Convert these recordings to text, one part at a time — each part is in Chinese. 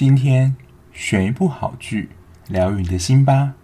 今天选一部好剧，疗愈你的心吧。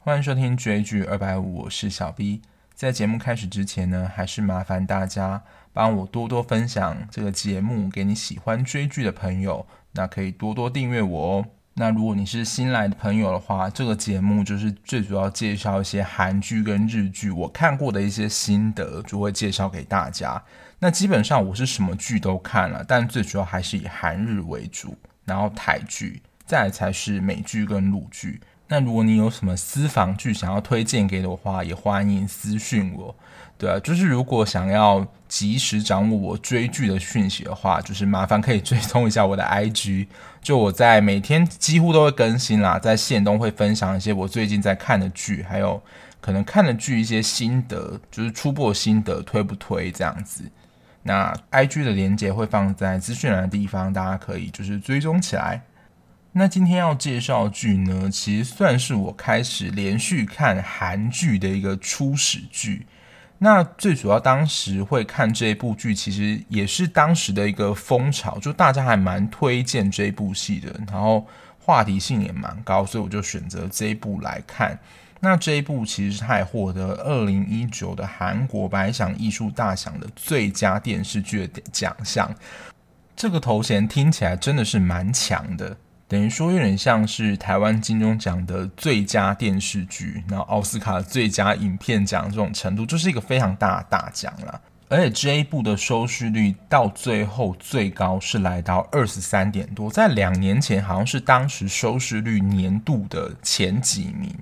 欢迎收听追剧二百五，我是小 B。在节目开始之前呢，还是麻烦大家帮我多多分享这个节目给你喜欢追剧的朋友，那可以多多订阅我哦。那如果你是新来的朋友的话，这个节目就是最主要介绍一些韩剧跟日剧，我看过的一些心得，就会介绍给大家。那基本上我是什么剧都看了，但最主要还是以韩日为主，然后台剧，再来才是美剧跟陆剧。那如果你有什么私房剧想要推荐给我的话，也欢迎私讯我。对啊，就是如果想要及时掌握我追剧的讯息的话，就是麻烦可以追踪一下我的 IG。就我在每天几乎都会更新啦，在线都会分享一些我最近在看的剧，还有可能看的剧一些心得，就是初步心得推不推这样子。那 IG 的连接会放在资讯栏的地方，大家可以就是追踪起来。那今天要介绍剧呢，其实算是我开始连续看韩剧的一个初始剧。那最主要当时会看这一部剧，其实也是当时的一个风潮，就大家还蛮推荐这一部戏的，然后话题性也蛮高，所以我就选择这一部来看。那这一部其实它也获得二零一九的韩国百想艺术大奖的最佳电视剧的奖项，这个头衔听起来真的是蛮强的。等于说有点像是台湾金钟奖的最佳电视剧，然后奥斯卡最佳影片奖这种程度，就是一个非常大的大奖了。而且这一部的收视率到最后最高是来到二十三点多，在两年前好像是当时收视率年度的前几名。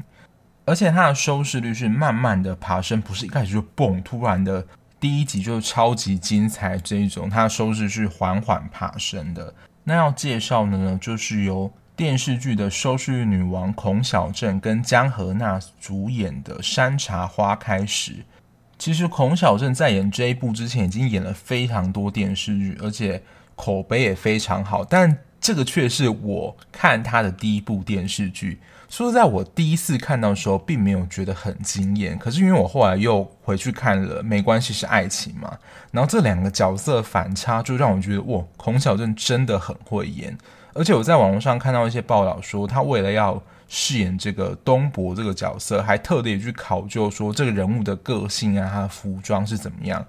而且它的收视率是慢慢的爬升，不是一开始就蹦，突然的第一集就超级精彩这一种，它的收视是缓缓爬升的。那要介绍的呢，就是由电视剧的收视率女王孔小振跟江河娜主演的《山茶花开始》。其实孔小振在演这一部之前，已经演了非常多电视剧，而且口碑也非常好，但这个却是我看她的第一部电视剧。说实在，我第一次看到的时候，并没有觉得很惊艳。可是因为我后来又回去看了《没关系是爱情》嘛，然后这两个角色反差，就让我觉得哇，孔晓振真的很会演。而且我在网络上看到一些报道说，他为了要饰演这个东伯这个角色，还特地去考究说这个人物的个性啊，他的服装是怎么样。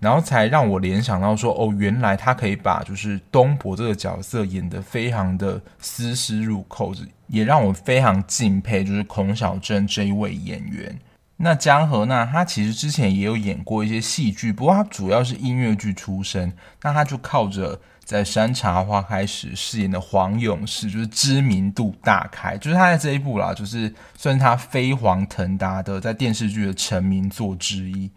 然后才让我联想到说，哦，原来他可以把就是东伯这个角色演得非常的丝丝入扣，也让我非常敬佩，就是孔晓振这一位演员。那江河那他其实之前也有演过一些戏剧，不过他主要是音乐剧出身，那他就靠着在《山茶花开时》饰演的黄勇士，就是知名度大开，就是他在这一部啦，就是算是他飞黄腾达的在电视剧的成名作之一。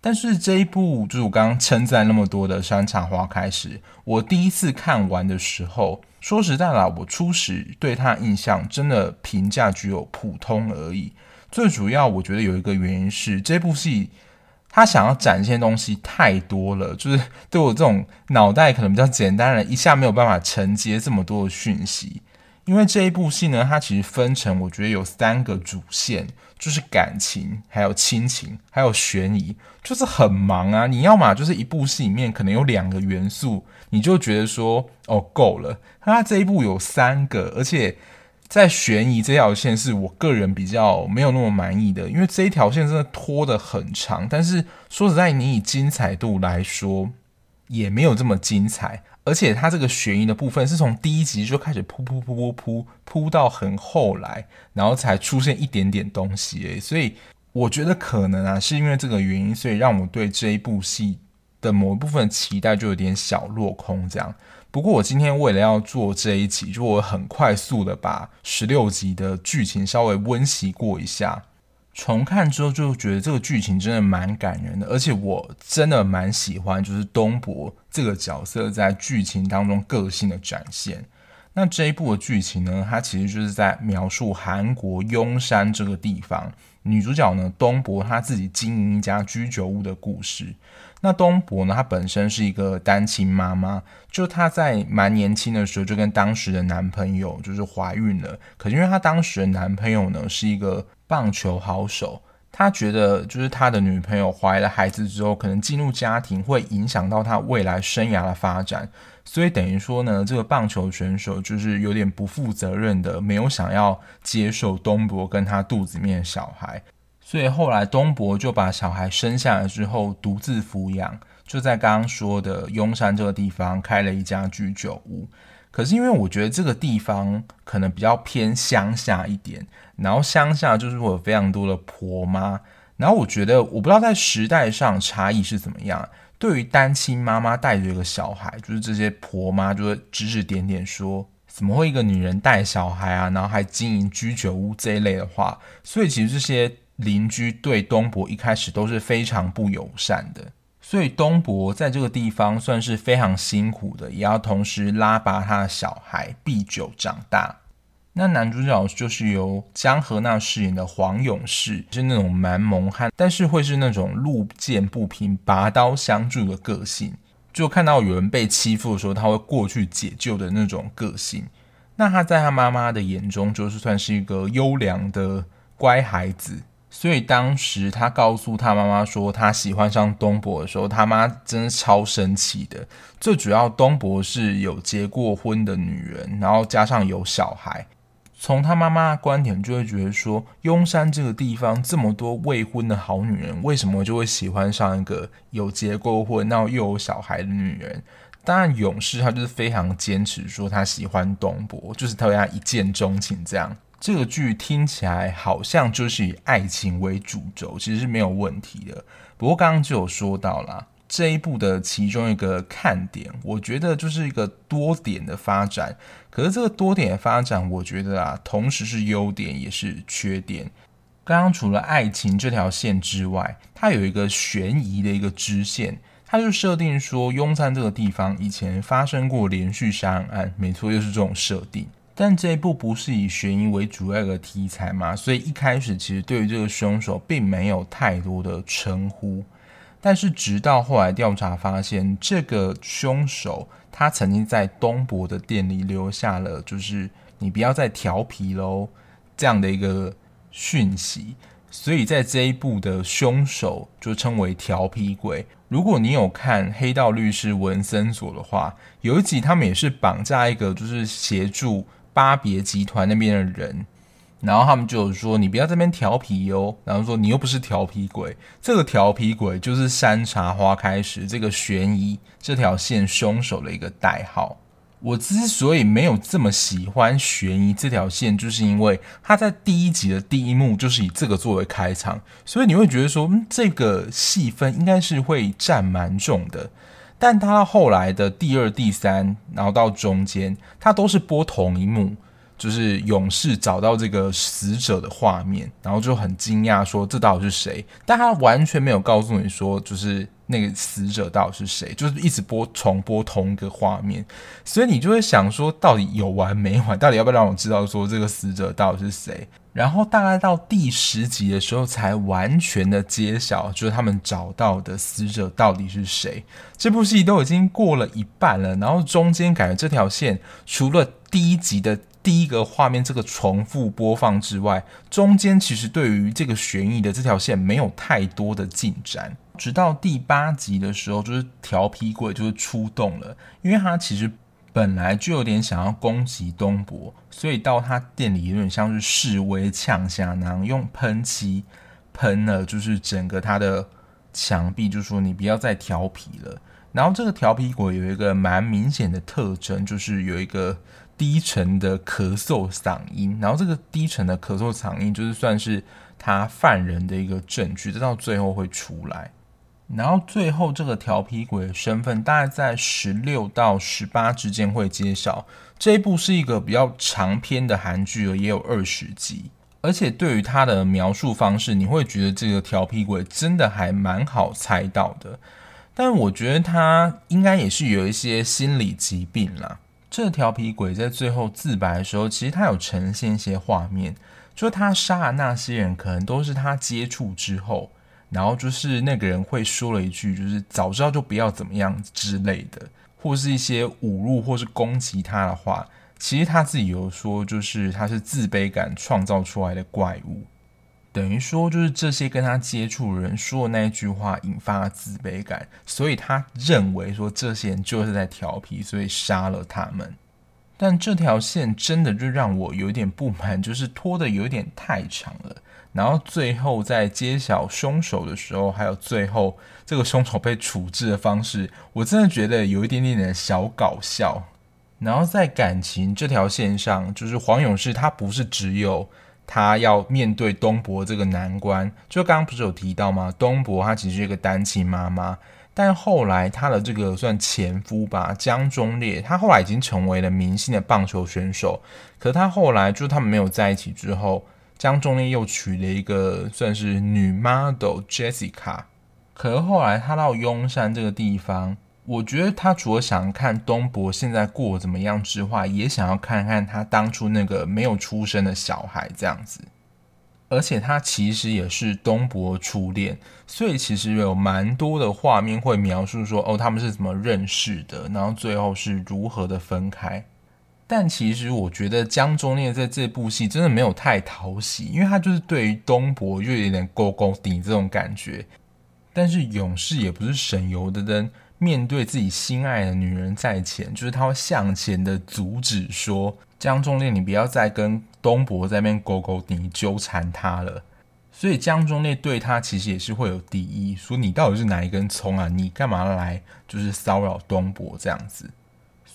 但是这一部就是我刚刚称赞那么多的《山茶花开时》，我第一次看完的时候，说实在啦，我初始对他的印象真的评价只有普通而已。最主要，我觉得有一个原因是这部戏他想要展现的东西太多了，就是对我这种脑袋可能比较简单的人，一下没有办法承接这么多的讯息。因为这一部戏呢，它其实分成我觉得有三个主线，就是感情，还有亲情，还有悬疑，就是很忙啊。你要嘛就是一部戏里面可能有两个元素，你就觉得说哦够了。它这一部有三个，而且在悬疑这条线是我个人比较没有那么满意的，因为这一条线真的拖得很长。但是说实在，你以精彩度来说，也没有这么精彩。而且它这个悬疑的部分是从第一集就开始扑扑扑扑扑扑到很后来，然后才出现一点点东西诶，所以我觉得可能啊是因为这个原因，所以让我对这一部戏的某一部分期待就有点小落空这样。不过我今天为了要做这一集，就我很快速的把十六集的剧情稍微温习过一下。重看之后就觉得这个剧情真的蛮感人的，而且我真的蛮喜欢，就是东伯这个角色在剧情当中个性的展现。那这一部的剧情呢，它其实就是在描述韩国雍山这个地方，女主角呢东伯她自己经营一家居酒屋的故事。那东伯呢，她本身是一个单亲妈妈，就她在蛮年轻的时候就跟当时的男朋友就是怀孕了，可是因为她当时的男朋友呢是一个。棒球好手。他觉得，就是他的女朋友怀了孩子之后，可能进入家庭会影响到他未来生涯的发展，所以等于说呢，这个棒球选手就是有点不负责任的，没有想要接受东伯跟他肚子里面的小孩，所以后来东伯就把小孩生下来之后独自抚养，就在刚刚说的雍山这个地方开了一家居酒屋。可是因为我觉得这个地方可能比较偏乡下一点，然后乡下就是会有非常多的婆妈，然后我觉得我不知道在时代上差异是怎么样。对于单亲妈妈带着一个小孩，就是这些婆妈就会指指点点说，怎么会一个女人带小孩啊，然后还经营居酒屋这一类的话，所以其实这些邻居对东伯一开始都是非常不友善的。所以东伯在这个地方算是非常辛苦的，也要同时拉拔他的小孩毕久长大。那男主角就是由江河那饰演的黄勇士，是那种蛮猛悍，但是会是那种路见不平拔刀相助的个性。就看到有人被欺负的时候，他会过去解救的那种个性。那他在他妈妈的眼中，就是算是一个优良的乖孩子。所以当时他告诉他妈妈说他喜欢上东伯的时候，他妈真的超生气的。最主要，东伯是有结过婚的女人，然后加上有小孩。从他妈妈的观点，就会觉得说，雍山这个地方这么多未婚的好女人，为什么就会喜欢上一个有结过婚，然后又有小孩的女人？当然，勇士他就是非常坚持说他喜欢东伯，就是他对他一见钟情这样。这个剧听起来好像就是以爱情为主轴，其实是没有问题的。不过刚刚就有说到啦，这一部的其中一个看点，我觉得就是一个多点的发展。可是这个多点的发展，我觉得啊，同时是优点也是缺点。刚刚除了爱情这条线之外，它有一个悬疑的一个支线，它就设定说雍山这个地方以前发生过连续杀人案，没错，又是这种设定。但这一部不是以悬疑为主要的题材嘛，所以一开始其实对于这个凶手并没有太多的称呼。但是直到后来调查发现，这个凶手他曾经在东伯的店里留下了“就是你不要再调皮喽”这样的一个讯息，所以在这一部的凶手就称为调皮鬼。如果你有看《黑道律师文森佐》的话，有一集他们也是绑架一个，就是协助。巴别集团那边的人，然后他们就说：“你不要这边调皮哟。”然后说：“你又不是调皮鬼。”这个调皮鬼就是山茶花开始这个悬疑这条线凶手的一个代号。我之所以没有这么喜欢悬疑这条线，就是因为他在第一集的第一幕就是以这个作为开场，所以你会觉得说，嗯，这个戏份应该是会占蛮重的。但他后来的第二、第三，然后到中间，他都是播同一幕，就是勇士找到这个死者的画面，然后就很惊讶说这到底是谁？但他完全没有告诉你说，就是那个死者到底是谁，就是一直播重播同一个画面，所以你就会想说，到底有完没完？到底要不要让我知道说这个死者到底是谁？然后大概到第十集的时候，才完全的揭晓，就是他们找到的死者到底是谁。这部戏都已经过了一半了，然后中间感觉这条线除了第一集的第一个画面这个重复播放之外，中间其实对于这个悬疑的这条线没有太多的进展。直到第八集的时候，就是调皮鬼就是出动了，因为他其实。本来就有点想要攻击东伯，所以到他店里有点像是示威呛下，然后，用喷漆喷了，就是整个他的墙壁，就说你不要再调皮了。然后这个调皮鬼有一个蛮明显的特征，就是有一个低沉的咳嗽嗓音。然后这个低沉的咳嗽嗓音，就是算是他犯人的一个证据，这到最后会出来。然后最后这个调皮鬼的身份大概在十六到十八之间会揭晓。这一部是一个比较长篇的韩剧，也有二十集。而且对于他的描述方式，你会觉得这个调皮鬼真的还蛮好猜到的。但我觉得他应该也是有一些心理疾病啦。这调皮鬼在最后自白的时候，其实他有呈现一些画面，就他杀的那些人，可能都是他接触之后。然后就是那个人会说了一句，就是早知道就不要怎么样之类的，或是一些侮辱或是攻击他的话。其实他自己有说，就是他是自卑感创造出来的怪物。等于说就是这些跟他接触人说的那一句话引发了自卑感，所以他认为说这些人就是在调皮，所以杀了他们。但这条线真的就让我有点不满，就是拖得有点太长了。然后最后在揭晓凶手的时候，还有最后这个凶手被处置的方式，我真的觉得有一点点的小搞笑。然后在感情这条线上，就是黄勇士他不是只有他要面对东博这个难关，就刚刚不是有提到吗？东博他其实是一个单亲妈妈。但后来，他的这个算前夫吧，江忠烈，他后来已经成为了明星的棒球选手。可他后来就是他们没有在一起之后，江中烈又娶了一个算是女 model Jessica。可是后来他到雍山这个地方，我觉得他除了想看东伯现在过怎么样之外，也想要看看他当初那个没有出生的小孩这样子。而且他其实也是东伯初恋，所以其实有蛮多的画面会描述说，哦，他们是怎么认识的，然后最后是如何的分开。但其实我觉得江中烈在这部戏真的没有太讨喜，因为他就是对于东伯就有点勾勾顶这种感觉。但是勇士也不是省油的灯，面对自己心爱的女人在前，就是他会向前的阻止说，江中烈，你不要再跟。东伯在那边勾勾顶纠缠他了，所以江中烈对他其实也是会有敌意，说你到底是哪一根葱啊？你干嘛来就是骚扰东伯这样子？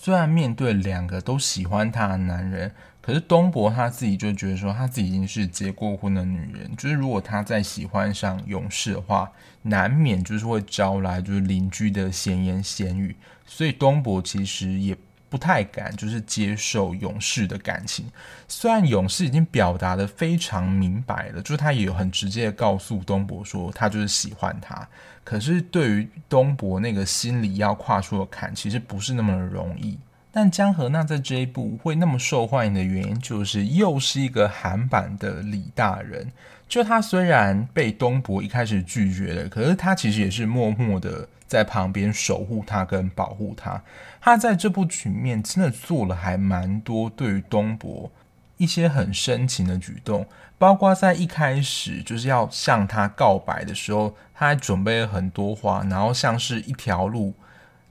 虽然面对两个都喜欢她的男人，可是东博他自己就觉得说他自己已经是结过婚的女人，就是如果他再喜欢上勇士的话，难免就是会招来就是邻居的闲言闲语，所以东博其实也。不太敢就是接受勇士的感情，虽然勇士已经表达得非常明白了，就是他也有很直接的告诉东伯说他就是喜欢他，可是对于东伯那个心里要跨出的坎，其实不是那么容易。但江河娜在这一部会那么受欢迎的原因，就是又是一个韩版的李大人。就他虽然被东伯一开始拒绝了，可是他其实也是默默的在旁边守护他跟保护他。他在这部曲面真的做了还蛮多对于东伯一些很深情的举动，包括在一开始就是要向他告白的时候，他还准备了很多话，然后像是一条路。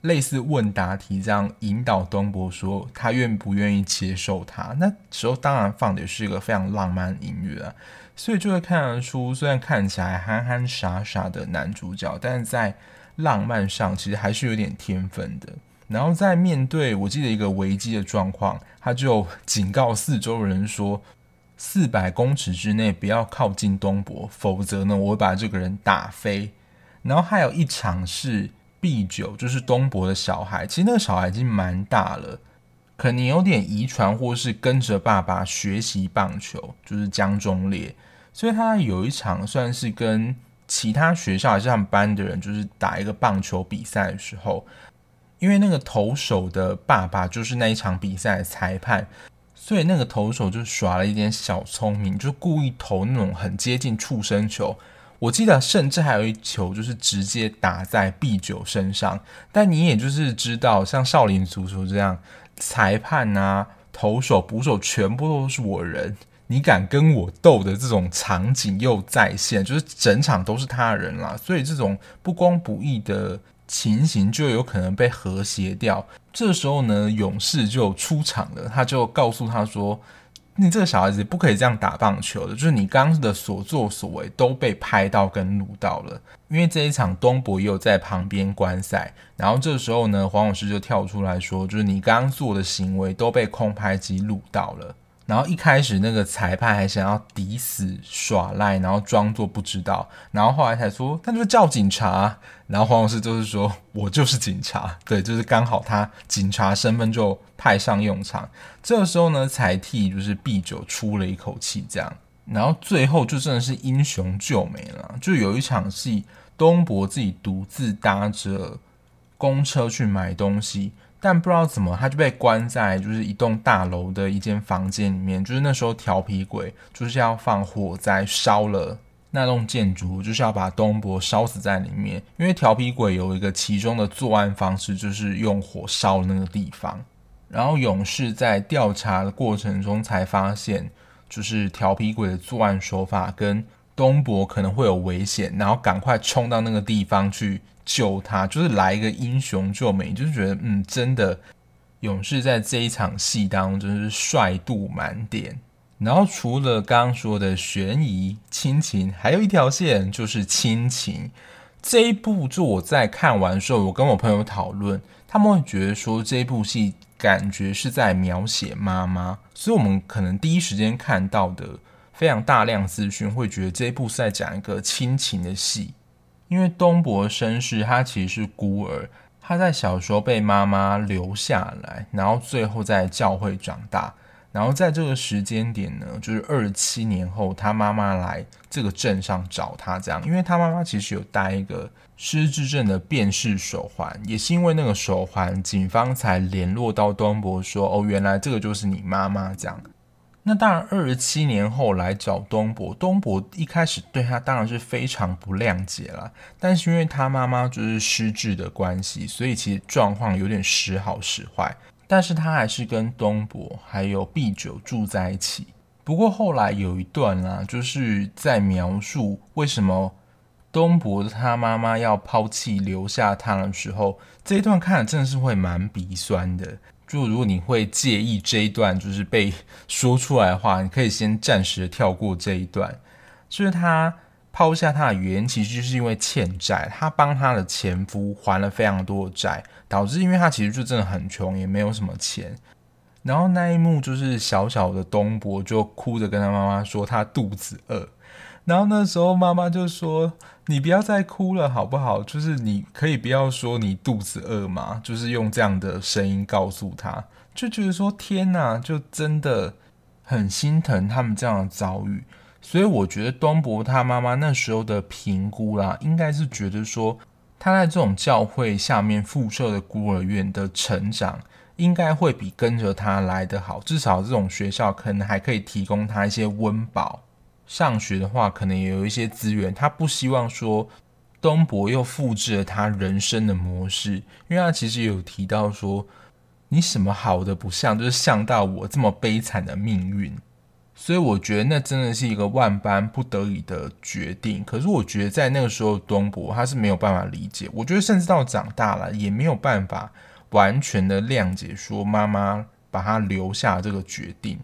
类似问答题这样引导东伯说他愿不愿意接受他，那时候当然放的是一个非常浪漫的音乐啊，所以就会看得出，虽然看起来憨憨傻傻的男主角，但是在浪漫上其实还是有点天分的。然后在面对我记得一个危机的状况，他就警告四周人说，四百公尺之内不要靠近东伯，否则呢我会把这个人打飞。然后还有一场是。B 九就是东伯的小孩，其实那个小孩已经蛮大了，可能有点遗传，或是跟着爸爸学习棒球，就是江中烈，所以他有一场算是跟其他学校还是他们班的人，就是打一个棒球比赛的时候，因为那个投手的爸爸就是那一场比赛的裁判，所以那个投手就耍了一点小聪明，就故意投那种很接近触身球。我记得甚至还有一球就是直接打在 B 九身上，但你也就是知道，像少林足球这样，裁判啊、投手、捕手全部都是我人，你敢跟我斗的这种场景又再现，就是整场都是他人啦，所以这种不公不义的情形就有可能被和谐掉。这时候呢，勇士就出场了，他就告诉他说。你这个小孩子不可以这样打棒球的，就是你刚刚的所作所为都被拍到跟录到了。因为这一场东伯也有在旁边观赛，然后这时候呢，黄老师就跳出来说，就是你刚刚做的行为都被空拍机录到了。然后一开始那个裁判还想要抵死耍赖，然后装作不知道，然后后来才说那就叫警察。然后黄老师就是说我就是警察，对，就是刚好他警察身份就派上用场。这个时候呢，才替就是 B 九出了一口气，这样。然后最后就真的是英雄救美了，就有一场戏，东伯自己独自搭着公车去买东西。但不知道怎么，他就被关在就是一栋大楼的一间房间里面。就是那时候调皮鬼就是要放火灾烧了那栋建筑，就是要把东伯烧死在里面。因为调皮鬼有一个其中的作案方式，就是用火烧那个地方。然后勇士在调查的过程中才发现，就是调皮鬼的作案手法跟东伯可能会有危险，然后赶快冲到那个地方去救他，就是来一个英雄救美，就是觉得嗯，真的勇士在这一场戏当中真是帅度满点。然后除了刚刚说的悬疑、亲情，还有一条线就是亲情。这一部就我在看完的时候，我跟我朋友讨论，他们会觉得说这一部戏感觉是在描写妈妈，所以我们可能第一时间看到的非常大量资讯，会觉得这一部是在讲一个亲情的戏。因为东伯绅士他其实是孤儿，他在小时候被妈妈留下来，然后最后在教会长大。然后在这个时间点呢，就是二十七年后，他妈妈来这个镇上找他，这样，因为他妈妈其实有戴一个失智症的辨识手环，也是因为那个手环，警方才联络到东伯说，哦，原来这个就是你妈妈这样。那当然，二十七年后来找东伯，东伯一开始对他当然是非常不谅解了，但是因为他妈妈就是失智的关系，所以其实状况有点时好时坏。但是他还是跟东伯还有碧九住在一起。不过后来有一段啊，就是在描述为什么东伯他妈妈要抛弃留下他的时候，这一段看了真的是会蛮鼻酸的。就如果你会介意这一段就是被说出来的话，你可以先暂时跳过这一段。就是他。抛下他的原因其实就是因为欠债，他帮他的前夫还了非常多的债，导致因为他其实就真的很穷，也没有什么钱。然后那一幕就是小小的东伯就哭着跟他妈妈说他肚子饿，然后那时候妈妈就说：“你不要再哭了好不好？就是你可以不要说你肚子饿吗？就是用这样的声音告诉他，就觉得说天哪，就真的很心疼他们这样的遭遇。”所以我觉得东博他妈妈那时候的评估啦，应该是觉得说他在这种教会下面附设的孤儿院的成长，应该会比跟着他来得好。至少这种学校可能还可以提供他一些温饱，上学的话可能也有一些资源。他不希望说东博又复制了他人生的模式，因为他其实有提到说，你什么好的不像，就是像到我这么悲惨的命运。所以我觉得那真的是一个万般不得已的决定。可是我觉得在那个时候，东博他是没有办法理解。我觉得甚至到长大了，也没有办法完全的谅解，说妈妈把他留下这个决定。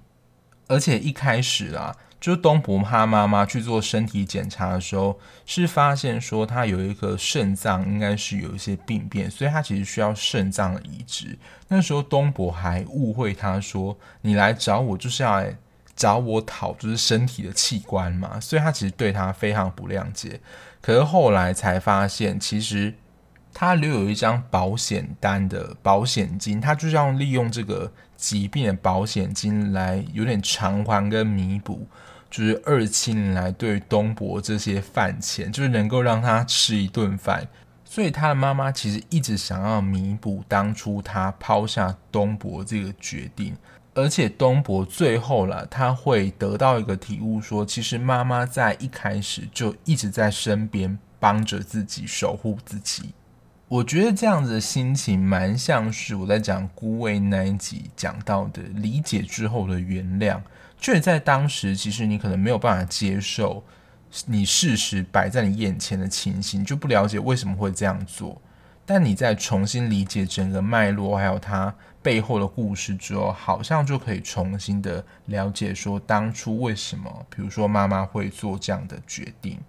而且一开始啊，就是东伯他妈妈去做身体检查的时候，是发现说他有一个肾脏应该是有一些病变，所以他其实需要肾脏移植。那时候东伯还误会他说：“你来找我就是要来。”找我讨就是身体的器官嘛，所以他其实对他非常不谅解。可是后来才发现，其实他留有一张保险单的保险金，他就是要利用这个疾病的保险金来有点偿还跟弥补，就是二七年来对东伯这些饭钱，就是能够让他吃一顿饭。所以他的妈妈其实一直想要弥补当初他抛下东伯这个决定。而且东伯最后了，他会得到一个体悟说，说其实妈妈在一开始就一直在身边帮着自己，守护自己。我觉得这样子的心情蛮像是我在讲孤味那一集讲到的理解之后的原谅。就在当时，其实你可能没有办法接受你事实摆在你眼前的情形，就不了解为什么会这样做。但你在重新理解整个脉络，还有他。背后的故事之后，好像就可以重新的了解说当初为什么，比如说妈妈会做这样的决定。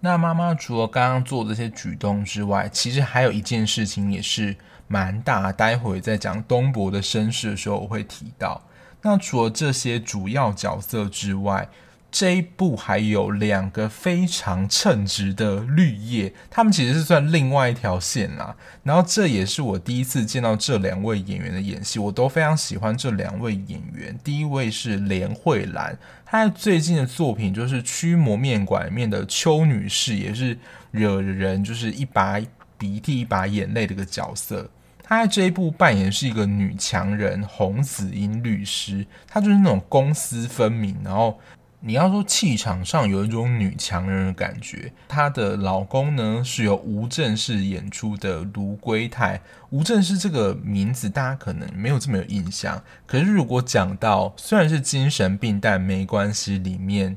那妈妈除了刚刚做这些举动之外，其实还有一件事情也是蛮大。待会在讲东伯的身世的时候，我会提到。那除了这些主要角色之外，这一部还有两个非常称职的绿叶，他们其实是算另外一条线啦。然后这也是我第一次见到这两位演员的演戏，我都非常喜欢这两位演员。第一位是连慧兰，她最近的作品就是《驱魔面馆》里面的邱女士，也是惹人就是一把鼻涕一把眼泪的一个角色。她在这一部扮演是一个女强人洪子英律师，她就是那种公私分明，然后。你要说气场上有一种女强人的感觉，她的老公呢是由吴正式演出的卢龟泰。吴正式这个名字大家可能没有这么有印象，可是如果讲到虽然是精神病但没关系里面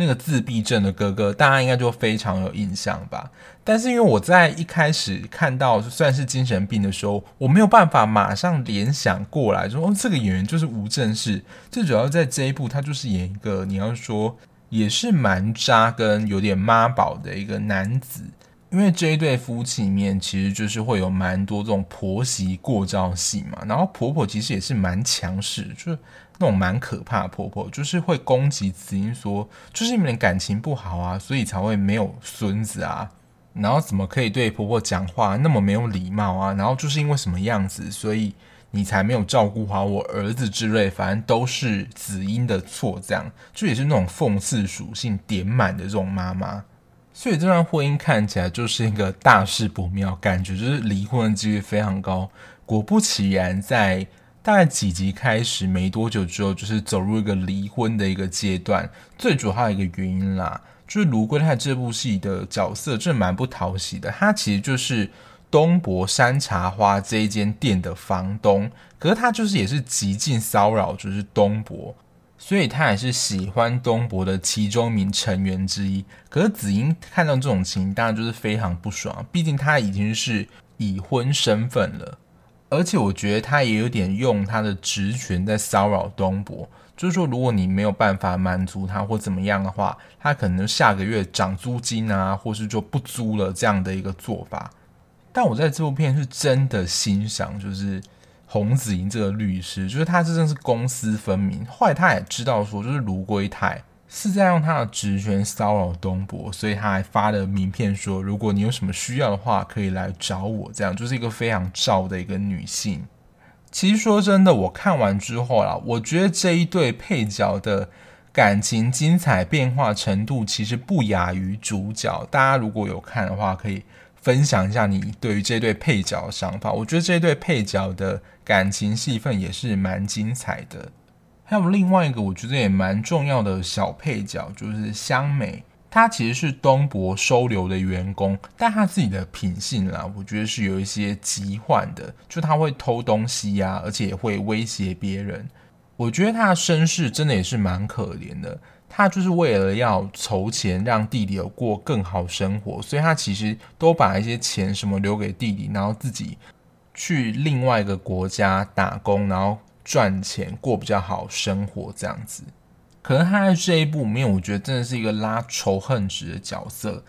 那个自闭症的哥哥，大家应该就非常有印象吧。但是因为我在一开始看到算是精神病的时候，我没有办法马上联想过来，说哦，这个演员就是吴正式。最主要在这一部，他就是演一个你要说也是蛮渣跟有点妈宝的一个男子。因为这一对夫妻里面，其实就是会有蛮多这种婆媳过招戏嘛。然后婆婆其实也是蛮强势，就是那种蛮可怕的婆婆，就是会攻击子英说，就是你们感情不好啊，所以才会没有孙子啊。然后怎么可以对婆婆讲话那么没有礼貌啊？然后就是因为什么样子，所以你才没有照顾好我儿子之类，反正都是子英的错，这样就也是那种讽刺属性点满的这种妈妈。所以这段婚姻看起来就是一个大事不妙，感觉就是离婚的几率非常高。果不其然，在大概几集开始没多久之后，就是走入一个离婚的一个阶段。最主要还有一个原因啦，就是卢龟泰这部戏的角色真的蛮不讨喜的。他其实就是东博山茶花这一间店的房东，可是他就是也是极尽骚扰，就是东博。所以他也是喜欢东博的其中一名成员之一。可是子英看到这种情形，当然就是非常不爽。毕竟他已经是已婚身份了，而且我觉得他也有点用他的职权在骚扰东博。就是说，如果你没有办法满足他或怎么样的话，他可能下个月涨租金啊，或是就不租了这样的一个做法。但我在这部片是真的欣赏，就是。洪子莹这个律师，就是他真的是公私分明。后来他也知道说，就是卢龟泰是在用他的职权骚扰东博，所以他还发了名片说，如果你有什么需要的话，可以来找我。这样就是一个非常照的一个女性。其实说真的，我看完之后啦，我觉得这一对配角的感情精彩变化程度，其实不亚于主角。大家如果有看的话，可以。分享一下你对于这对配角的想法。我觉得这对配角的感情戏份也是蛮精彩的。还有另外一个我觉得也蛮重要的小配角，就是香美。她其实是东博收留的员工，但她自己的品性啦，我觉得是有一些疾患的，就她会偷东西呀、而且也会威胁别人。我觉得她的身世真的也是蛮可怜的。他就是为了要筹钱让弟弟有过更好生活，所以他其实都把一些钱什么留给弟弟，然后自己去另外一个国家打工，然后赚钱过比较好生活这样子。可能他在这一部里面，我觉得真的是一个拉仇恨值的角色，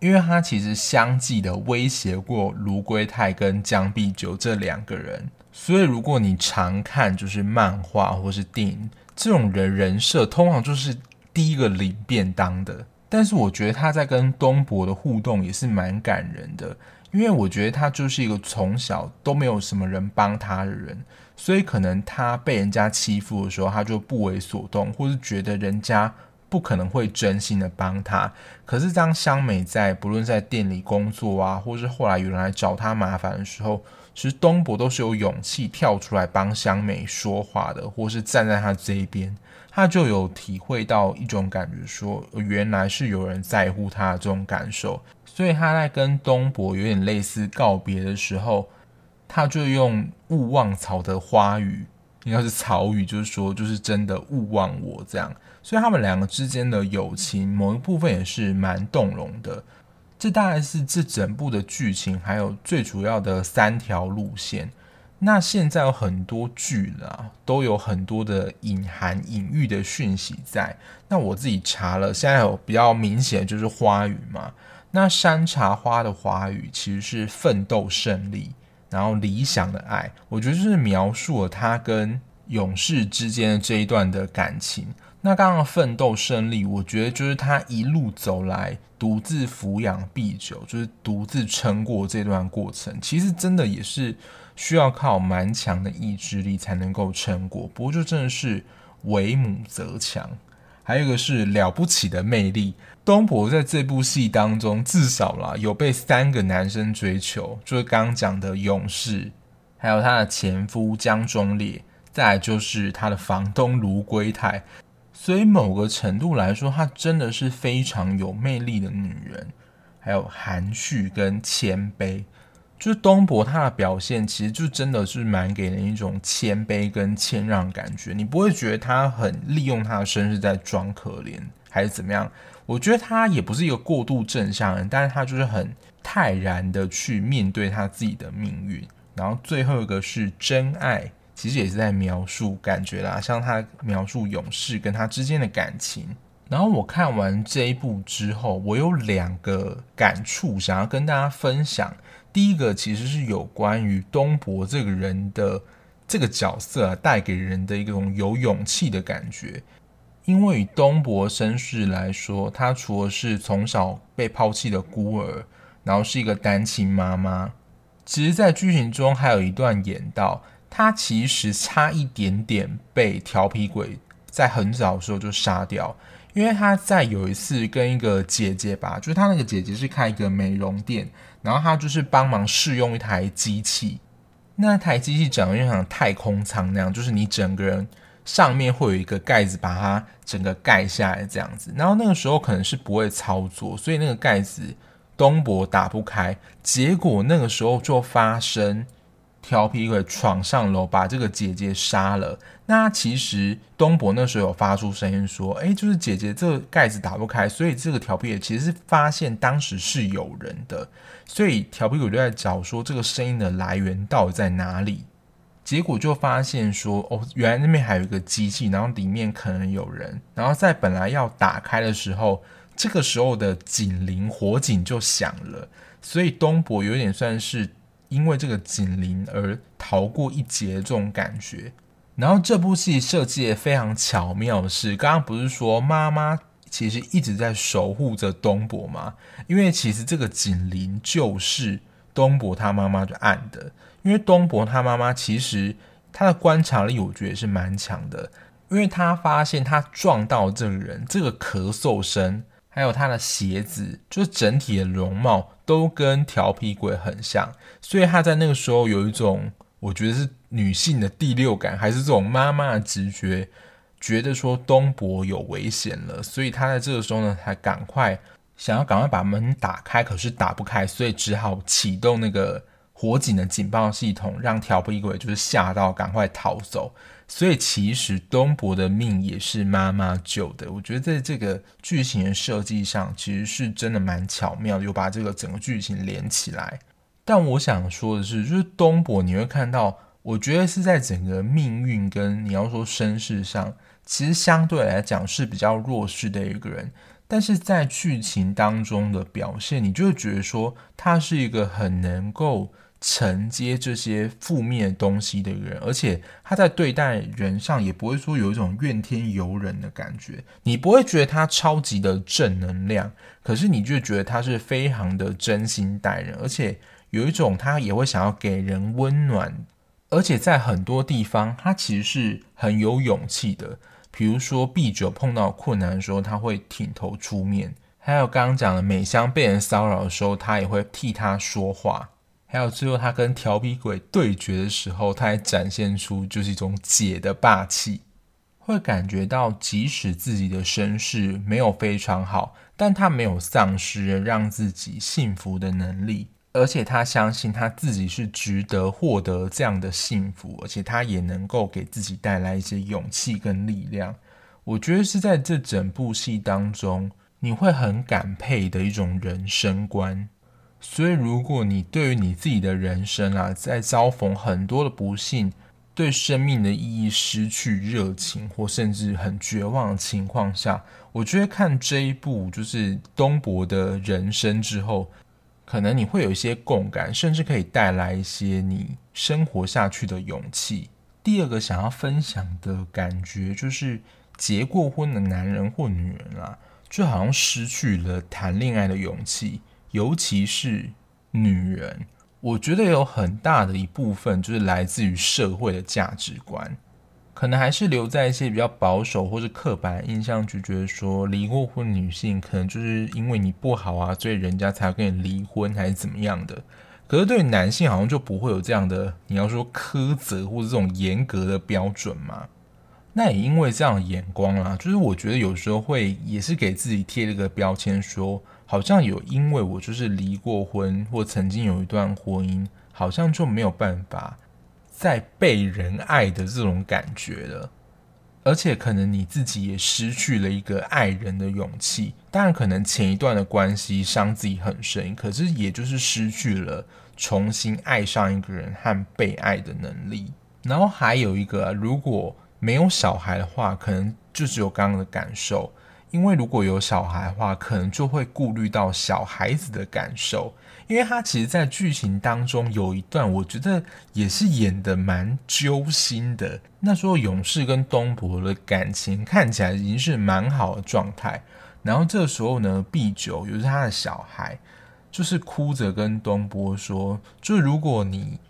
因为他其实相继的威胁过卢龟泰跟江碧九这两个人，所以如果你常看就是漫画或是电影，这种人人设通常就是。第一个领便当的，但是我觉得他在跟东博的互动也是蛮感人的，因为我觉得他就是一个从小都没有什么人帮他的人，所以可能他被人家欺负的时候，他就不为所动，或是觉得人家不可能会真心的帮他。可是当香美在不论在店里工作啊，或是后来有人来找他麻烦的时候，其实东博都是有勇气跳出来帮香美说话的，或是站在他这一边。他就有体会到一种感觉说，原来是有人在乎他的这种感受，所以他在跟东博有点类似告别的时候，他就用勿忘草的花语，应该是草语，就是说就是真的勿忘我这样，所以他们两个之间的友情某一部分也是蛮动容的。这大概是这整部的剧情，还有最主要的三条路线。那现在有很多剧了，都有很多的隐含隐喻的讯息在。那我自己查了，现在有比较明显的就是花语嘛。那山茶花的花语其实是奋斗胜利，然后理想的爱。我觉得就是描述了他跟勇士之间的这一段的感情。那刚刚奋斗胜利，我觉得就是他一路走来独自抚养碧久，就是独自撑过这段过程。其实真的也是。需要靠蛮强的意志力才能够成果，不过就真的是为母则强。还有一个是了不起的魅力，东博在这部戏当中至少啦有被三个男生追求，就是刚刚讲的勇士，还有他的前夫江忠烈，再来就是他的房东卢龟泰。所以某个程度来说，她真的是非常有魅力的女人，还有含蓄跟谦卑。就是东博他的表现，其实就真的是蛮给人一种谦卑跟谦让感觉，你不会觉得他很利用他的身世在装可怜，还是怎么样？我觉得他也不是一个过度正向人，但是他就是很泰然的去面对他自己的命运。然后最后一个是真爱，其实也是在描述感觉啦，像他描述勇士跟他之间的感情。然后我看完这一部之后，我有两个感触想要跟大家分享。第一个其实是有关于东伯这个人的这个角色啊，带给人的一种有勇气的感觉。因为以东伯身世来说，他除了是从小被抛弃的孤儿，然后是一个单亲妈妈。其实，在剧情中还有一段演到，他其实差一点点被调皮鬼在很早的时候就杀掉，因为他在有一次跟一个姐姐吧，就是他那个姐姐是开一个美容店，然后他就是帮忙试用一台机器，那台机器长得就像太空舱那样，就是你整个人。上面会有一个盖子把它整个盖下来，这样子。然后那个时候可能是不会操作，所以那个盖子东博打不开。结果那个时候就发生调皮鬼闯上楼，把这个姐姐杀了。那其实东伯那时候有发出声音说：“哎，就是姐姐这个盖子打不开。”所以这个调皮鬼其实是发现当时是有人的，所以调皮鬼就在找说这个声音的来源到底在哪里。结果就发现说，哦，原来那边还有一个机器，然后里面可能有人。然后在本来要打开的时候，这个时候的警铃火警就响了，所以东伯有点算是因为这个警铃而逃过一劫这种感觉。然后这部戏设计也非常巧妙是，刚刚不是说妈妈其实一直在守护着东伯吗？因为其实这个警铃就是东伯他妈妈就按的。因为东伯他妈妈其实他的观察力，我觉得也是蛮强的。因为他发现他撞到这个人，这个咳嗽声，还有他的鞋子，就是整体的容貌都跟调皮鬼很像，所以他在那个时候有一种我觉得是女性的第六感，还是这种妈妈的直觉，觉得说东伯有危险了，所以他在这个时候呢，才赶快想要赶快把门打开，可是打不开，所以只好启动那个。火警的警报系统让调皮鬼就是吓到，赶快逃走。所以其实东伯的命也是妈妈救的。我觉得在这个剧情的设计上，其实是真的蛮巧妙，有把这个整个剧情连起来。但我想说的是，就是东伯你会看到，我觉得是在整个命运跟你要说身世上，其实相对来讲是比较弱势的一个人。但是在剧情当中的表现，你就会觉得说他是一个很能够。承接这些负面东西的人，而且他在对待人上也不会说有一种怨天尤人的感觉，你不会觉得他超级的正能量，可是你就觉得他是非常的真心待人，而且有一种他也会想要给人温暖，而且在很多地方他其实是很有勇气的，比如说 B 九碰到困难的时候他会挺头出面，还有刚刚讲的美香被人骚扰的时候他也会替他说话。还有最后，他跟调皮鬼对决的时候，他还展现出就是一种姐的霸气，会感觉到即使自己的身世没有非常好，但他没有丧失让自己幸福的能力，而且他相信他自己是值得获得这样的幸福，而且他也能够给自己带来一些勇气跟力量。我觉得是在这整部戏当中，你会很感佩的一种人生观。所以，如果你对于你自己的人生啊，在遭逢很多的不幸，对生命的意义失去热情，或甚至很绝望的情况下，我觉得看这一部就是东伯的人生之后，可能你会有一些共感，甚至可以带来一些你生活下去的勇气。第二个想要分享的感觉，就是结过婚的男人或女人啊，就好像失去了谈恋爱的勇气。尤其是女人，我觉得有很大的一部分就是来自于社会的价值观，可能还是留在一些比较保守或是刻板印象，就觉得说离过婚女性可能就是因为你不好啊，所以人家才要跟你离婚还是怎么样的。可是对男性好像就不会有这样的，你要说苛责或者这种严格的标准嘛？那也因为这样的眼光啊，就是我觉得有时候会也是给自己贴了个标签说。好像有，因为我就是离过婚，或曾经有一段婚姻，好像就没有办法再被人爱的这种感觉了。而且可能你自己也失去了一个爱人的勇气。当然，可能前一段的关系伤自己很深，可是也就是失去了重新爱上一个人和被爱的能力。然后还有一个，如果没有小孩的话，可能就只有刚刚的感受。因为如果有小孩的话，可能就会顾虑到小孩子的感受。因为他其实，在剧情当中有一段，我觉得也是演得蛮揪心的。那时候勇士跟东伯的感情看起来已经是蛮好的状态，然后这个时候呢，，B 九也是他的小孩，就是哭着跟东伯说：“就如果你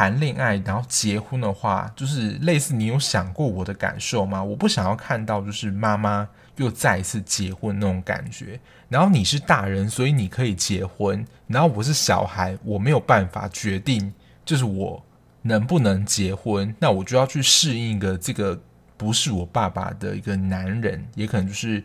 谈恋爱然后结婚的话，就是类似你有想过我的感受吗？我不想要看到就是妈妈。”又再一次结婚那种感觉，然后你是大人，所以你可以结婚，然后我是小孩，我没有办法决定，就是我能不能结婚，那我就要去适应一个这个不是我爸爸的一个男人，也可能就是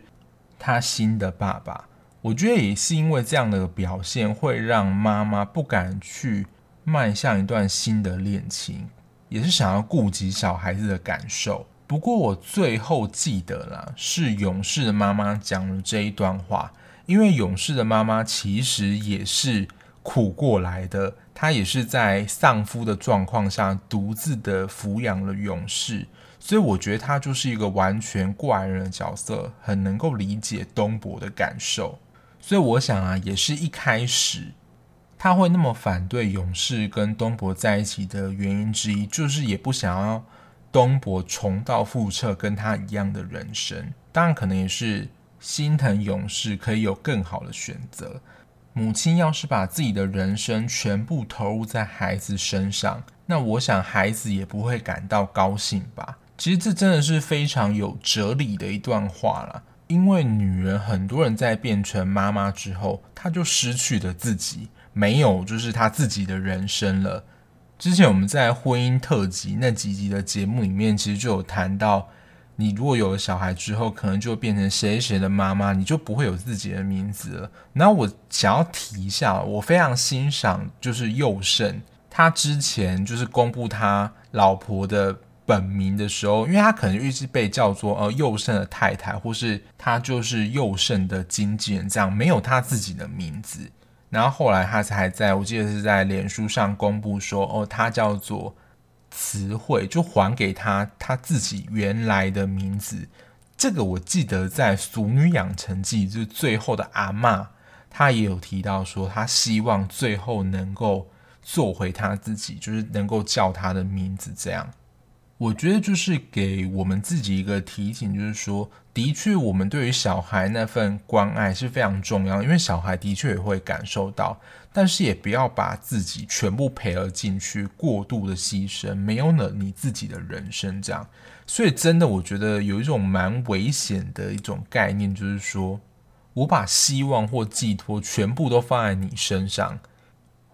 他新的爸爸。我觉得也是因为这样的表现，会让妈妈不敢去迈向一段新的恋情，也是想要顾及小孩子的感受。不过我最后记得了，是勇士的妈妈讲了这一段话，因为勇士的妈妈其实也是苦过来的，她也是在丧夫的状况下独自的抚养了勇士，所以我觉得她就是一个完全过来人的角色，很能够理解东伯的感受，所以我想啊，也是一开始他会那么反对勇士跟东伯在一起的原因之一，就是也不想要。东伯重蹈覆辙，跟他一样的人生，当然可能也是心疼勇士可以有更好的选择。母亲要是把自己的人生全部投入在孩子身上，那我想孩子也不会感到高兴吧。其实这真的是非常有哲理的一段话了，因为女人很多人在变成妈妈之后，她就失去了自己，没有就是他自己的人生了。之前我们在婚姻特辑那几集的节目里面，其实就有谈到，你如果有了小孩之后，可能就变成谁谁的妈妈，你就不会有自己的名字了。然后我想要提一下，我非常欣赏就是佑胜，他之前就是公布他老婆的本名的时候，因为他可能一直被叫做呃佑胜的太太，或是他就是佑胜的经纪人，这样没有他自己的名字。然后后来他才在我记得是在脸书上公布说，哦，他叫做词汇，就还给他他自己原来的名字。这个我记得在《俗女养成记》就是最后的阿嬷，他也有提到说，他希望最后能够做回他自己，就是能够叫他的名字这样。我觉得就是给我们自己一个提醒，就是说，的确，我们对于小孩那份关爱是非常重要，因为小孩的确也会感受到，但是也不要把自己全部赔了进去，过度的牺牲，没有了你自己的人生这样。所以，真的，我觉得有一种蛮危险的一种概念，就是说我把希望或寄托全部都放在你身上。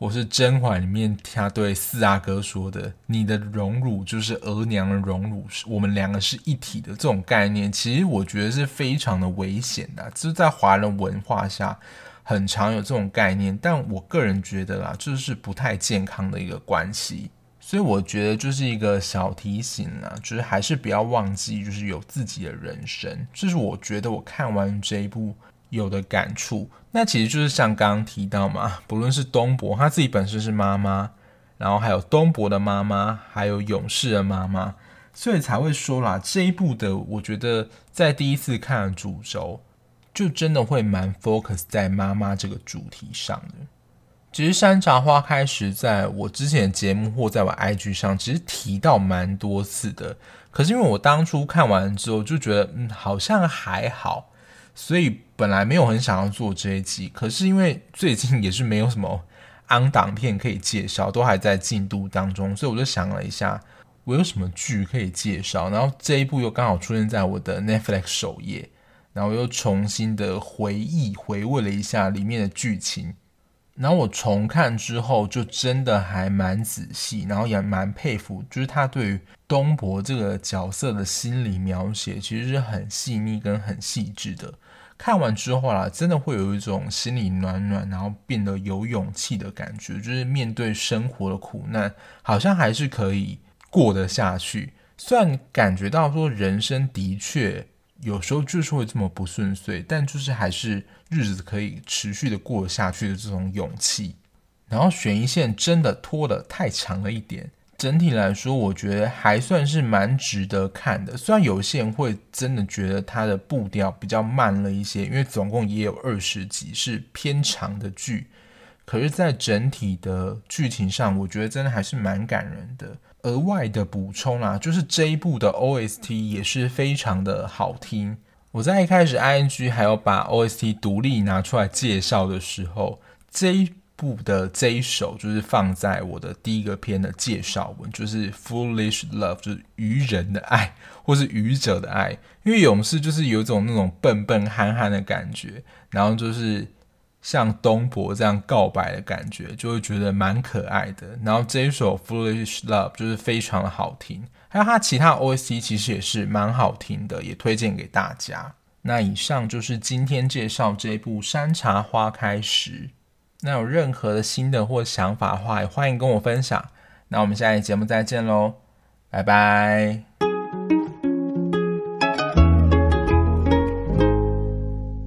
我是甄嬛里面他对四阿哥说的：“你的荣辱就是额娘的荣辱，我们两个是一体的。”这种概念，其实我觉得是非常的危险的。就是在华人文化下，很常有这种概念，但我个人觉得啦，就是不太健康的一个关系。所以我觉得就是一个小提醒啦，就是还是不要忘记，就是有自己的人生。这是我觉得我看完这一部。有的感触，那其实就是像刚刚提到嘛，不论是东伯他自己本身是妈妈，然后还有东伯的妈妈，还有勇士的妈妈，所以才会说啦，这一部的我觉得在第一次看的主轴，就真的会蛮 focus 在妈妈这个主题上的。其实山茶花开时在我之前的节目或在我 IG 上，其实提到蛮多次的，可是因为我当初看完之后就觉得，嗯，好像还好。所以本来没有很想要做这一集，可是因为最近也是没有什么 on 档片可以介绍，都还在进度当中，所以我就想了一下，我有什么剧可以介绍，然后这一部又刚好出现在我的 Netflix 首页，然后又重新的回忆回味了一下里面的剧情，然后我重看之后就真的还蛮仔细，然后也蛮佩服，就是他对于东伯这个角色的心理描写，其实是很细腻跟很细致的。看完之后啦，真的会有一种心里暖暖，然后变得有勇气的感觉。就是面对生活的苦难，好像还是可以过得下去。虽然感觉到说人生的确有时候就是会这么不顺遂，但就是还是日子可以持续的过下去的这种勇气。然后悬疑线真的拖得太长了一点。整体来说，我觉得还算是蛮值得看的。虽然有些人会真的觉得它的步调比较慢了一些，因为总共也有二十集，是偏长的剧。可是，在整体的剧情上，我觉得真的还是蛮感人的。额外的补充啊，就是这一部的 OST 也是非常的好听。我在一开始 ING 还有把 OST 独立拿出来介绍的时候，这一部的这一首就是放在我的第一个篇的介绍文，就是 Foolish Love，就是愚人的爱，或是愚者的爱。因为勇士就是有一种那种笨笨憨憨的感觉，然后就是像东伯这样告白的感觉，就会觉得蛮可爱的。然后这一首 Foolish Love 就是非常的好听，还有它其他 OST 其实也是蛮好听的，也推荐给大家。那以上就是今天介绍这部《山茶花开时》。那有任何的新的或想法的话，也欢迎跟我分享。那我们下期节目再见喽，拜拜。